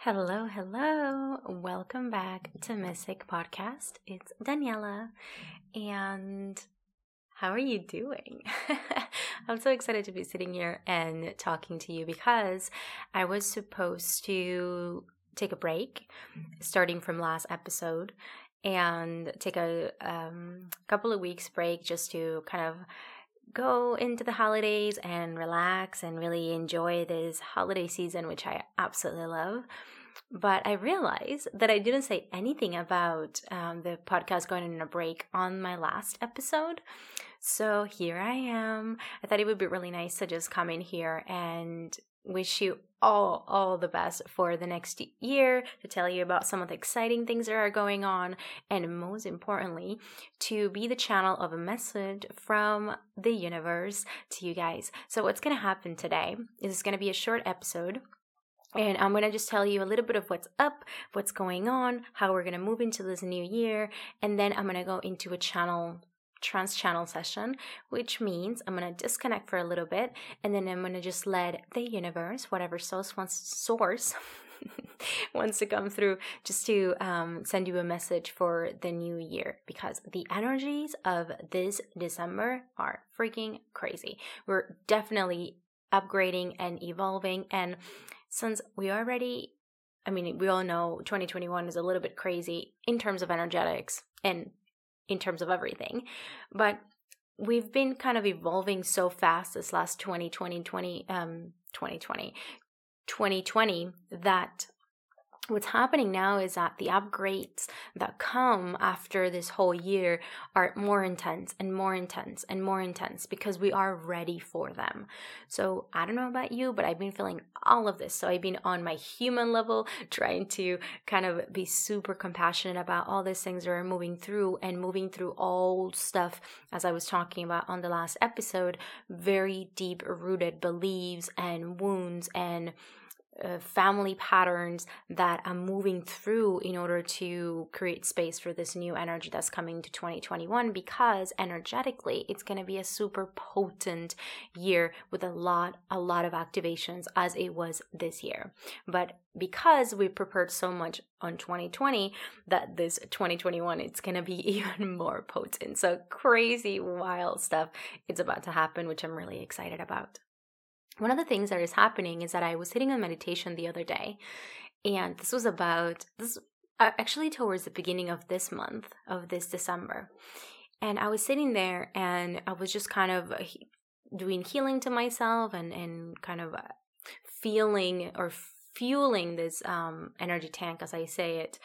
Hello, hello. Welcome back to Mystic Podcast. It's Daniela. And how are you doing? I'm so excited to be sitting here and talking to you because I was supposed to take a break starting from last episode and take a um, couple of weeks break just to kind of go into the holidays and relax and really enjoy this holiday season, which I absolutely love. But I realized that I didn't say anything about um, the podcast going in a break on my last episode. So here I am. I thought it would be really nice to just come in here and wish you all all the best for the next year to tell you about some of the exciting things that are going on and most importantly to be the channel of a message from the universe to you guys so what's going to happen today is it's going to be a short episode and I'm going to just tell you a little bit of what's up, what's going on, how we're going to move into this new year. And then I'm going to go into a channel, trance channel session, which means I'm going to disconnect for a little bit. And then I'm going to just let the universe, whatever source wants, source wants to come through, just to um, send you a message for the new year because the energies of this December are freaking crazy. We're definitely upgrading and evolving and since we already, I mean, we all know 2021 is a little bit crazy in terms of energetics and in terms of everything, but we've been kind of evolving so fast this last 2020, 20, um, 2020, 2020 that what's happening now is that the upgrades that come after this whole year are more intense and more intense and more intense because we are ready for them. So I don't know about you, but I've been feeling all of this. So I've been on my human level trying to kind of be super compassionate about all these things that are moving through and moving through old stuff, as I was talking about on the last episode, very deep rooted beliefs and wounds and uh, family patterns that I'm moving through in order to create space for this new energy that's coming to 2021 because energetically it's going to be a super potent year with a lot a lot of activations as it was this year. But because we prepared so much on 2020 that this 2021 it's going to be even more potent. So crazy wild stuff it's about to happen which I'm really excited about one of the things that is happening is that I was sitting in meditation the other day, and this was about this actually towards the beginning of this month of this December. And I was sitting there and I was just kind of uh, doing healing to myself and, and kind of uh, feeling or fueling this um, energy tank, as I say it,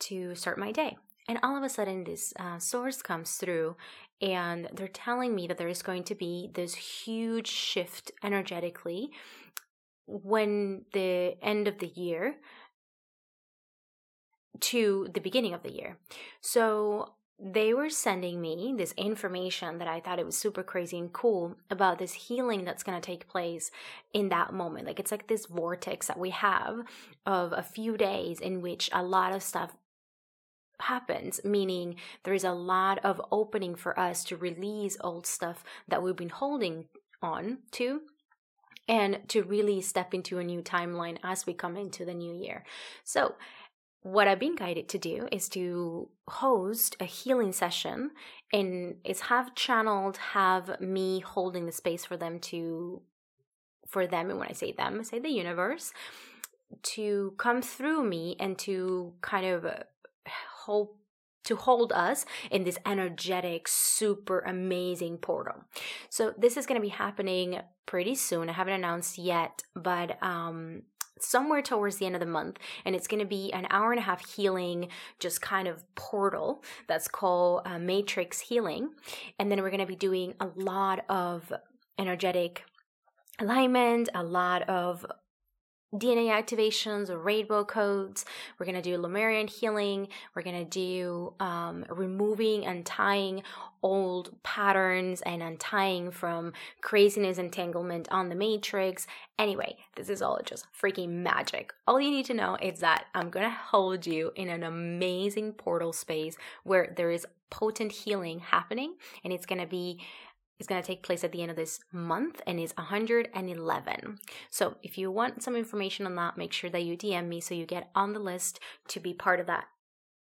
to start my day. And all of a sudden, this uh, source comes through and they're telling me that there is going to be this huge shift energetically when the end of the year to the beginning of the year. So they were sending me this information that I thought it was super crazy and cool about this healing that's going to take place in that moment. Like it's like this vortex that we have of a few days in which a lot of stuff happens, meaning there is a lot of opening for us to release old stuff that we've been holding on to and to really step into a new timeline as we come into the new year. So, what I've been guided to do is to host a healing session and it's have channeled, have me holding the space for them to, for them, and when I say them, I say the universe, to come through me and to kind of hope to hold us in this energetic, super amazing portal. So this is going to be happening pretty soon. I haven't announced yet, but um somewhere towards the end of the month and it's going to be an hour and a half healing just kind of portal that's called uh, matrix healing and then we're going to be doing a lot of energetic alignment a lot of DNA activations rainbow codes. We're going to do Lemurian healing. We're going to do um, removing and tying old patterns and untying from craziness entanglement on the matrix. Anyway, this is all just freaking magic. All you need to know is that I'm going to hold you in an amazing portal space where there is potent healing happening and it's going to be is going to take place at the end of this month and is 111. So if you want some information on that, make sure that you DM me so you get on the list to be part of that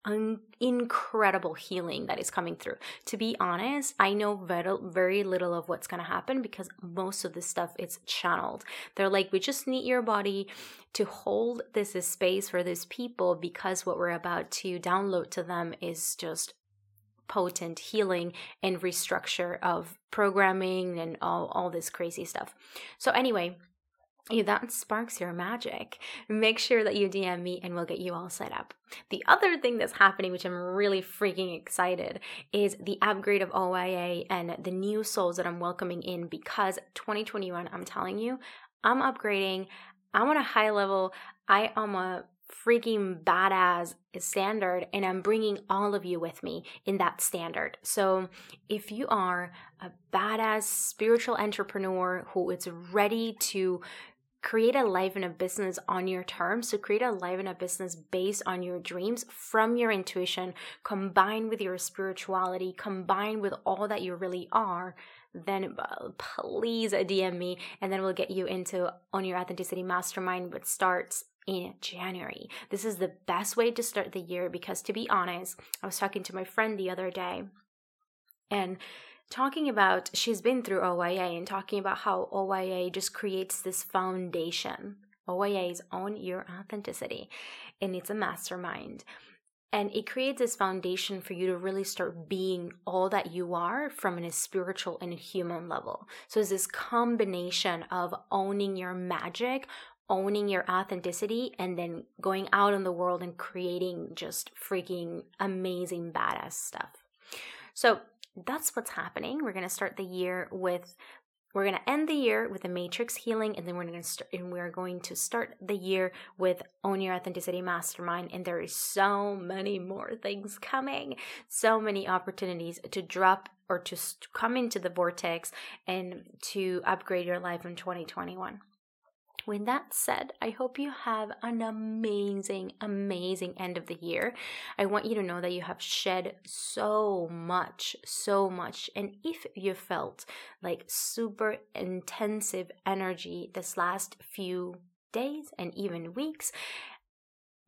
un- incredible healing that is coming through. To be honest, I know very, little of what's going to happen because most of this stuff is channeled. They're like, we just need your body to hold this space for these people because what we're about to download to them is just potent healing and restructure of programming and all, all this crazy stuff. So, anyway, that sparks your magic, make sure that you DM me and we'll get you all set up. The other thing that's happening, which I'm really freaking excited, is the upgrade of OYA and the new souls that I'm welcoming in because 2021, I'm telling you, I'm upgrading. I'm on a high level. I am a freaking badass standard and I'm bringing all of you with me in that standard. So if you are a badass spiritual entrepreneur who is ready to create a life and a business on your terms so create a life and a business based on your dreams from your intuition combined with your spirituality combined with all that you really are then uh, please dm me and then we'll get you into on your authenticity mastermind which starts in January. This is the best way to start the year because, to be honest, I was talking to my friend the other day and talking about she's been through OYA and talking about how OYA just creates this foundation. OYA is own your authenticity and it's a mastermind. And it creates this foundation for you to really start being all that you are from a spiritual and human level. So it's this combination of owning your magic, owning your authenticity and then going out in the world and creating just freaking amazing badass stuff. So that's what's happening. We're going to start the year with we're going to end the year with a matrix healing and then we're going to start and we're going to start the year with own your authenticity mastermind and there is so many more things coming so many opportunities to drop or to come into the vortex and to upgrade your life in 2021 with that said, I hope you have an amazing, amazing end of the year. I want you to know that you have shed so much, so much. And if you felt like super intensive energy this last few days and even weeks,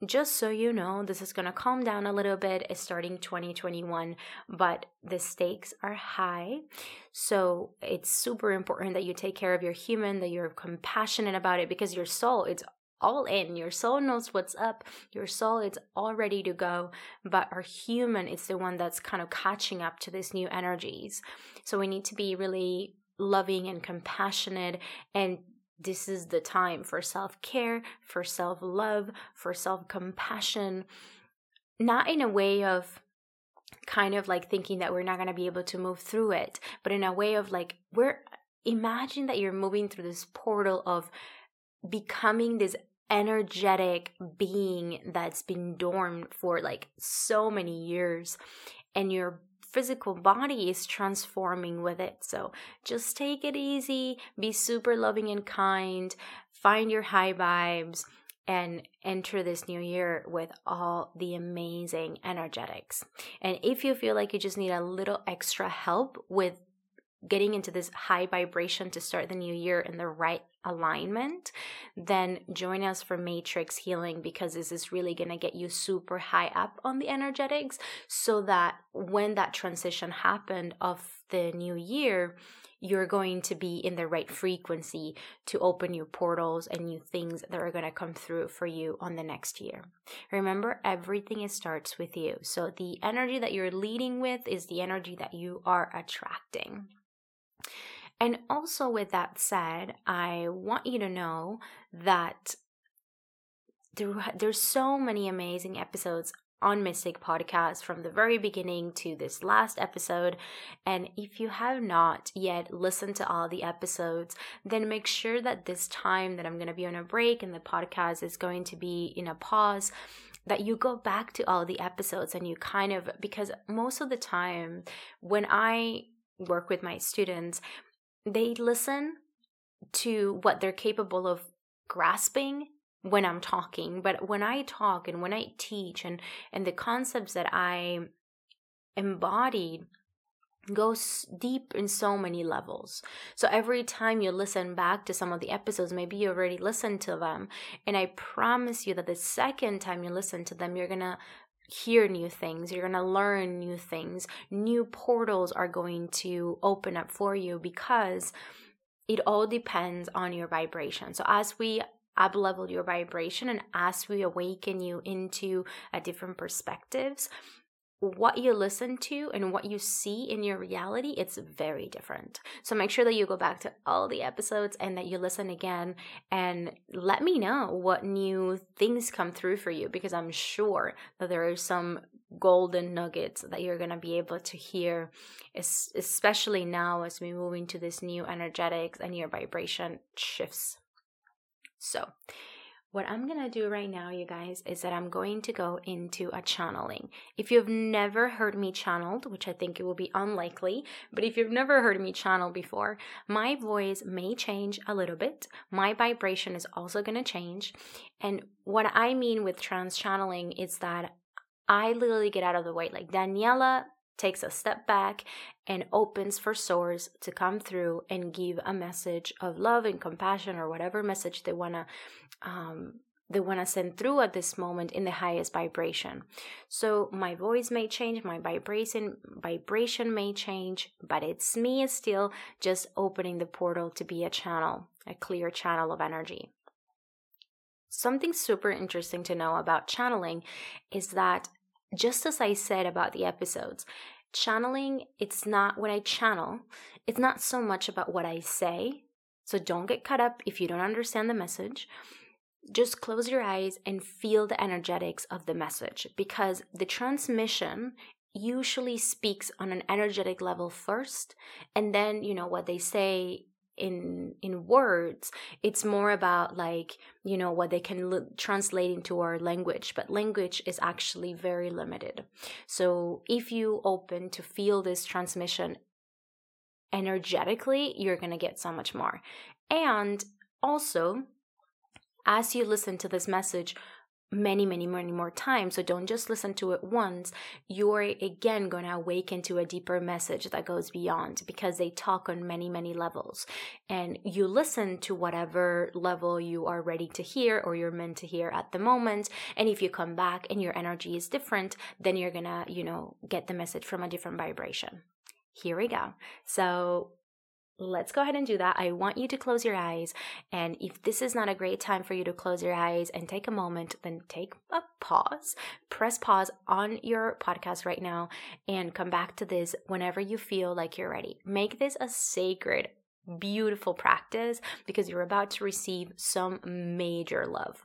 just so you know, this is going to calm down a little bit It's starting 2021, but the stakes are high. So it's super important that you take care of your human, that you're compassionate about it because your soul, it's all in. Your soul knows what's up. Your soul is all ready to go, but our human is the one that's kind of catching up to these new energies. So we need to be really loving and compassionate and this is the time for self care, for self love, for self compassion, not in a way of kind of like thinking that we're not going to be able to move through it, but in a way of like, we're imagine that you're moving through this portal of becoming this energetic being that's been dormant for like so many years and you're physical body is transforming with it. So just take it easy, be super loving and kind, find your high vibes, and enter this new year with all the amazing energetics. And if you feel like you just need a little extra help with getting into this high vibration to start the new year in the right alignment, then join us for Matrix Healing because this is really going to get you super high up on the energetics so that when that transition happened of the new year, you're going to be in the right frequency to open new portals and new things that are going to come through for you on the next year. Remember, everything starts with you. So the energy that you're leading with is the energy that you are attracting. And also, with that said, I want you to know that there, there's so many amazing episodes on Mystic Podcast from the very beginning to this last episode. And if you have not yet listened to all the episodes, then make sure that this time that I'm going to be on a break and the podcast is going to be in a pause, that you go back to all the episodes and you kind of, because most of the time when I work with my students, they listen to what they're capable of grasping when I'm talking. But when I talk and when I teach and, and the concepts that I embodied goes deep in so many levels. So every time you listen back to some of the episodes, maybe you already listened to them. And I promise you that the second time you listen to them, you're going to hear new things. You're going to learn new things. New portals are going to open up for you because it all depends on your vibration. So as we up level your vibration and as we awaken you into a different perspectives, what you listen to and what you see in your reality it's very different. So make sure that you go back to all the episodes and that you listen again and let me know what new things come through for you because i'm sure that there are some golden nuggets that you're going to be able to hear especially now as we move into this new energetics and your vibration shifts. So what I'm going to do right now, you guys, is that I'm going to go into a channeling. If you've never heard me channeled, which I think it will be unlikely, but if you've never heard me channel before, my voice may change a little bit. My vibration is also going to change. And what I mean with trance channeling is that I literally get out of the way. Like Daniela takes a step back and opens for source to come through and give a message of love and compassion or whatever message they want to um, they want to send through at this moment in the highest vibration. So my voice may change, my vibration vibration may change, but it's me still just opening the portal to be a channel, a clear channel of energy. Something super interesting to know about channeling is that just as I said about the episodes, channeling, it's not what I channel, it's not so much about what I say. So don't get caught up if you don't understand the message just close your eyes and feel the energetics of the message because the transmission usually speaks on an energetic level first and then you know what they say in in words it's more about like you know what they can l- translate into our language but language is actually very limited. So if you open to feel this transmission energetically you're going to get so much more. And also as you listen to this message many, many, many more times. So don't just listen to it once. You're again going to awaken to a deeper message that goes beyond because they talk on many, many levels. And you listen to whatever level you are ready to hear or you're meant to hear at the moment. And if you come back and your energy is different, then you're going to, you know, get the message from a different vibration. Here we go. So let's go ahead and do that. I want you to close your eyes. And if this is not a great time for you to close your eyes and take a moment, then take a pause, press pause on your podcast right now, and come back to this whenever you feel like you're ready. Make this a sacred, beautiful practice because you're about to receive some major love.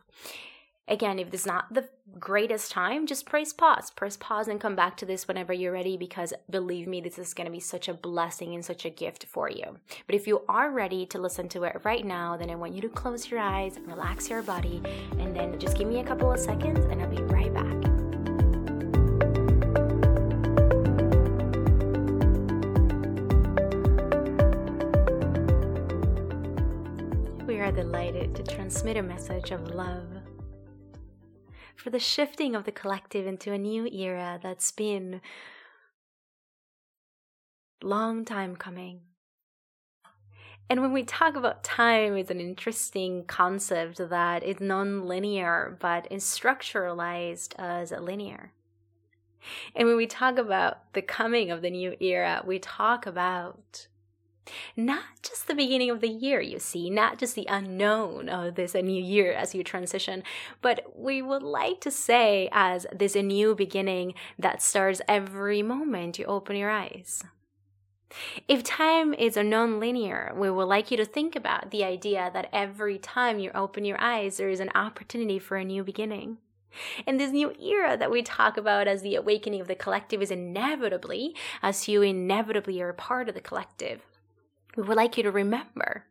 Again, if this is not the greatest time, just press pause. Press pause and come back to this whenever you're ready because believe me, this is going to be such a blessing and such a gift for you. But if you are ready to listen to it right now, then I want you to close your eyes, relax your body, and then just give me a couple of seconds and I'll be right back. We are delighted to transmit a message of love for the shifting of the collective into a new era that's been long time coming. And when we talk about time, it's an interesting concept that is non-linear but is structuralized as linear. And when we talk about the coming of the new era, we talk about not just the beginning of the year, you see, not just the unknown of this a new year as you transition, but we would like to say as this a new beginning that starts every moment you open your eyes. If time is a non-linear, we would like you to think about the idea that every time you open your eyes, there is an opportunity for a new beginning. And this new era that we talk about as the awakening of the collective is inevitably, as you inevitably are part of the collective, we would like you to remember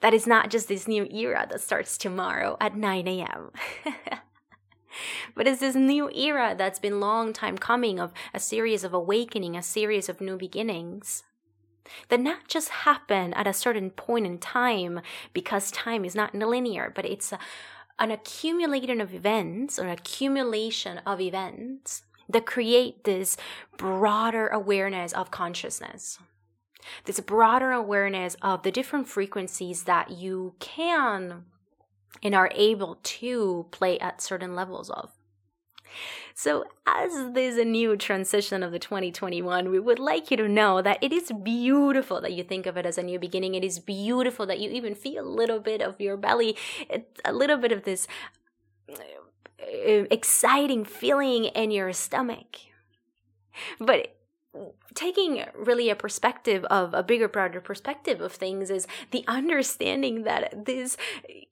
that it's not just this new era that starts tomorrow at 9 a.m. but it's this new era that's been long time coming of a series of awakening, a series of new beginnings that not just happen at a certain point in time because time is not linear, but it's a, an accumulation of events or accumulation of events that create this broader awareness of consciousness this broader awareness of the different frequencies that you can and are able to play at certain levels of. So, as there's a new transition of the 2021, we would like you to know that it is beautiful that you think of it as a new beginning. It is beautiful that you even feel a little bit of your belly, a little bit of this uh, exciting feeling in your stomach. But taking really a perspective of a bigger broader perspective of things is the understanding that this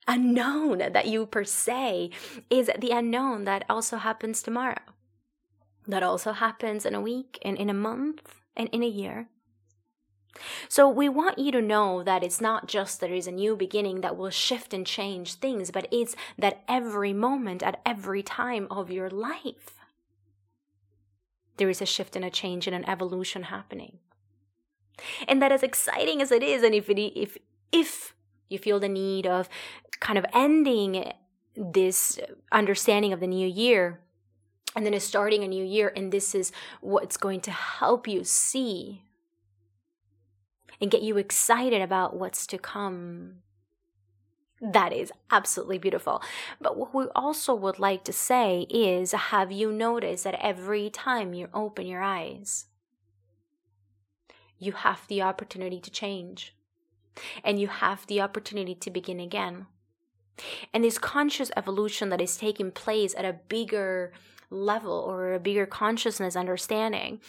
unknown that you per se is the unknown that also happens tomorrow. That also happens in a week and in a month and in a year. So we want you to know that it's not just there is a new beginning that will shift and change things but it's that every moment at every time of your life there is a shift and a change and an evolution happening. And that as exciting as it is, and if it, if if you feel the need of kind of ending this understanding of the new year and then starting a new year and this is what's going to help you see and get you excited about what's to come that is absolutely beautiful. But what we also would like to say is have you noticed that every time you open your eyes, you have the opportunity to change and you have the opportunity to begin again. And this conscious evolution that is taking place at a bigger level or a bigger consciousness understanding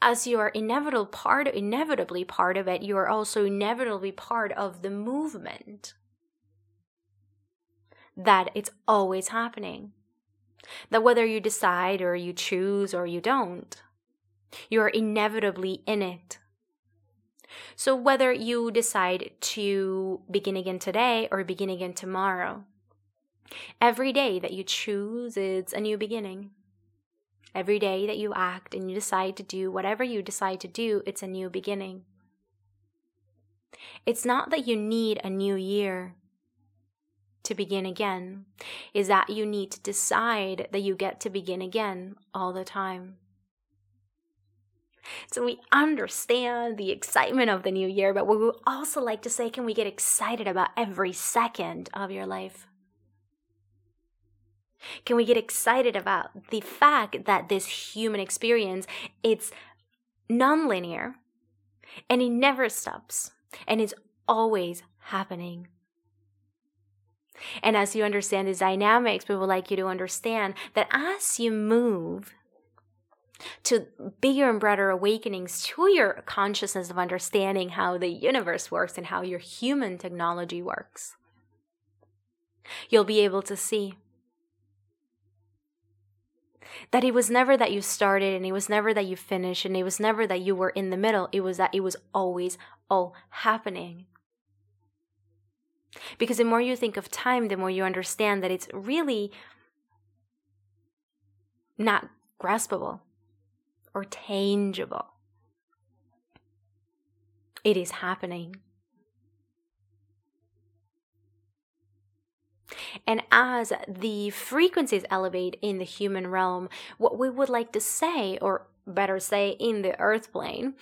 as you are inevitable part inevitably part of it you are also inevitably part of the movement that it's always happening. That whether you decide or you choose or you don't, you're inevitably in it. So whether you decide to begin again today or begin again tomorrow, every day that you choose is a new beginning. Every day that you act and you decide to do whatever you decide to do, it's a new beginning. It's not that you need a new year to begin again is that you need to decide that you get to begin again all the time. So we understand the excitement of the new year, but we would also like to say, can we get excited about every second of your life? Can we get excited about the fact that this human experience it's nonlinear and it never stops and it's always happening and as you understand these dynamics, we would like you to understand that as you move to bigger and broader awakenings to your consciousness of understanding how the universe works and how your human technology works, you'll be able to see that it was never that you started and it was never that you finished and it was never that you were in the middle. It was that it was always all happening. Because the more you think of time, the more you understand that it's really not graspable or tangible. It is happening. And as the frequencies elevate in the human realm, what we would like to say, or better say, in the earth plane,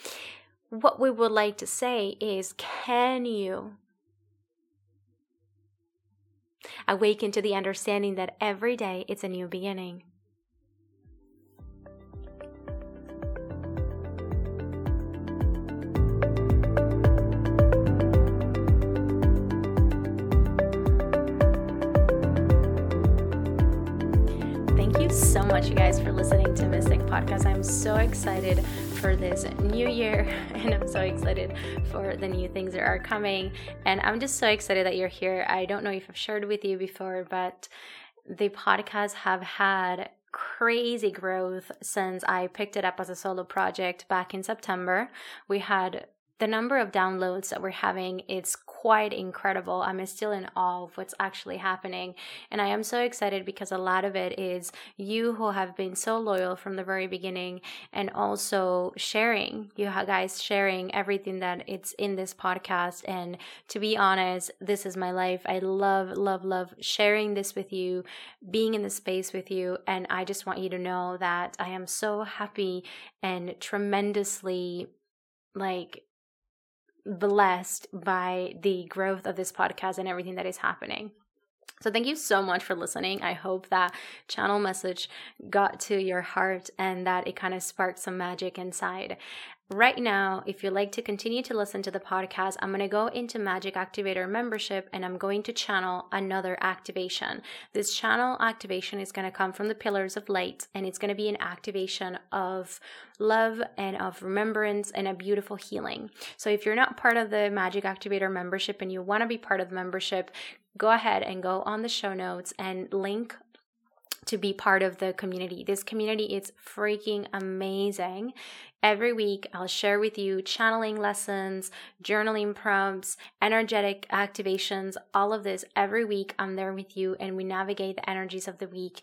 what we would like to say is can you Awaken to the understanding that every day it's a new beginning. So much, you guys, for listening to Mystic Podcast. I'm so excited for this new year and I'm so excited for the new things that are coming. And I'm just so excited that you're here. I don't know if I've shared with you before, but the podcast have had crazy growth since I picked it up as a solo project back in September. We had the number of downloads that we're having it's quite incredible. I'm still in awe of what's actually happening. And I am so excited because a lot of it is you who have been so loyal from the very beginning and also sharing, you guys sharing everything that it's in this podcast. And to be honest, this is my life. I love, love, love sharing this with you, being in the space with you. And I just want you to know that I am so happy and tremendously like blessed by the growth of this podcast and everything that is happening. So, thank you so much for listening. I hope that channel message got to your heart and that it kind of sparked some magic inside. Right now, if you'd like to continue to listen to the podcast, I'm going to go into Magic Activator membership and I'm going to channel another activation. This channel activation is going to come from the Pillars of Light and it's going to be an activation of love and of remembrance and a beautiful healing. So if you're not part of the Magic Activator membership and you want to be part of the membership, go ahead and go on the show notes and link to be part of the community. This community is freaking amazing. Every week, I'll share with you channeling lessons, journaling prompts, energetic activations, all of this. Every week, I'm there with you and we navigate the energies of the week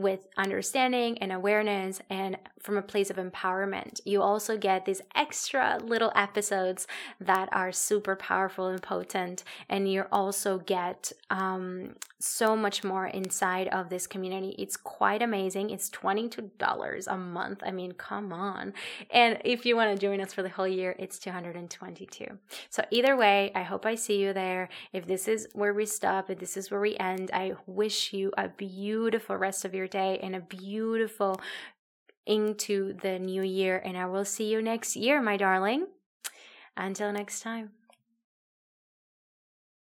with understanding and awareness and from a place of empowerment. You also get these extra little episodes that are super powerful and potent, and you also get um, so much more inside of this community. It's quite amazing. It's $22 a month. I mean, come on. And if you want to join us for the whole year, it's 222. So either way, I hope I see you there. If this is where we stop, if this is where we end, I wish you a beautiful rest of your day and a beautiful into the new year. And I will see you next year, my darling. Until next time.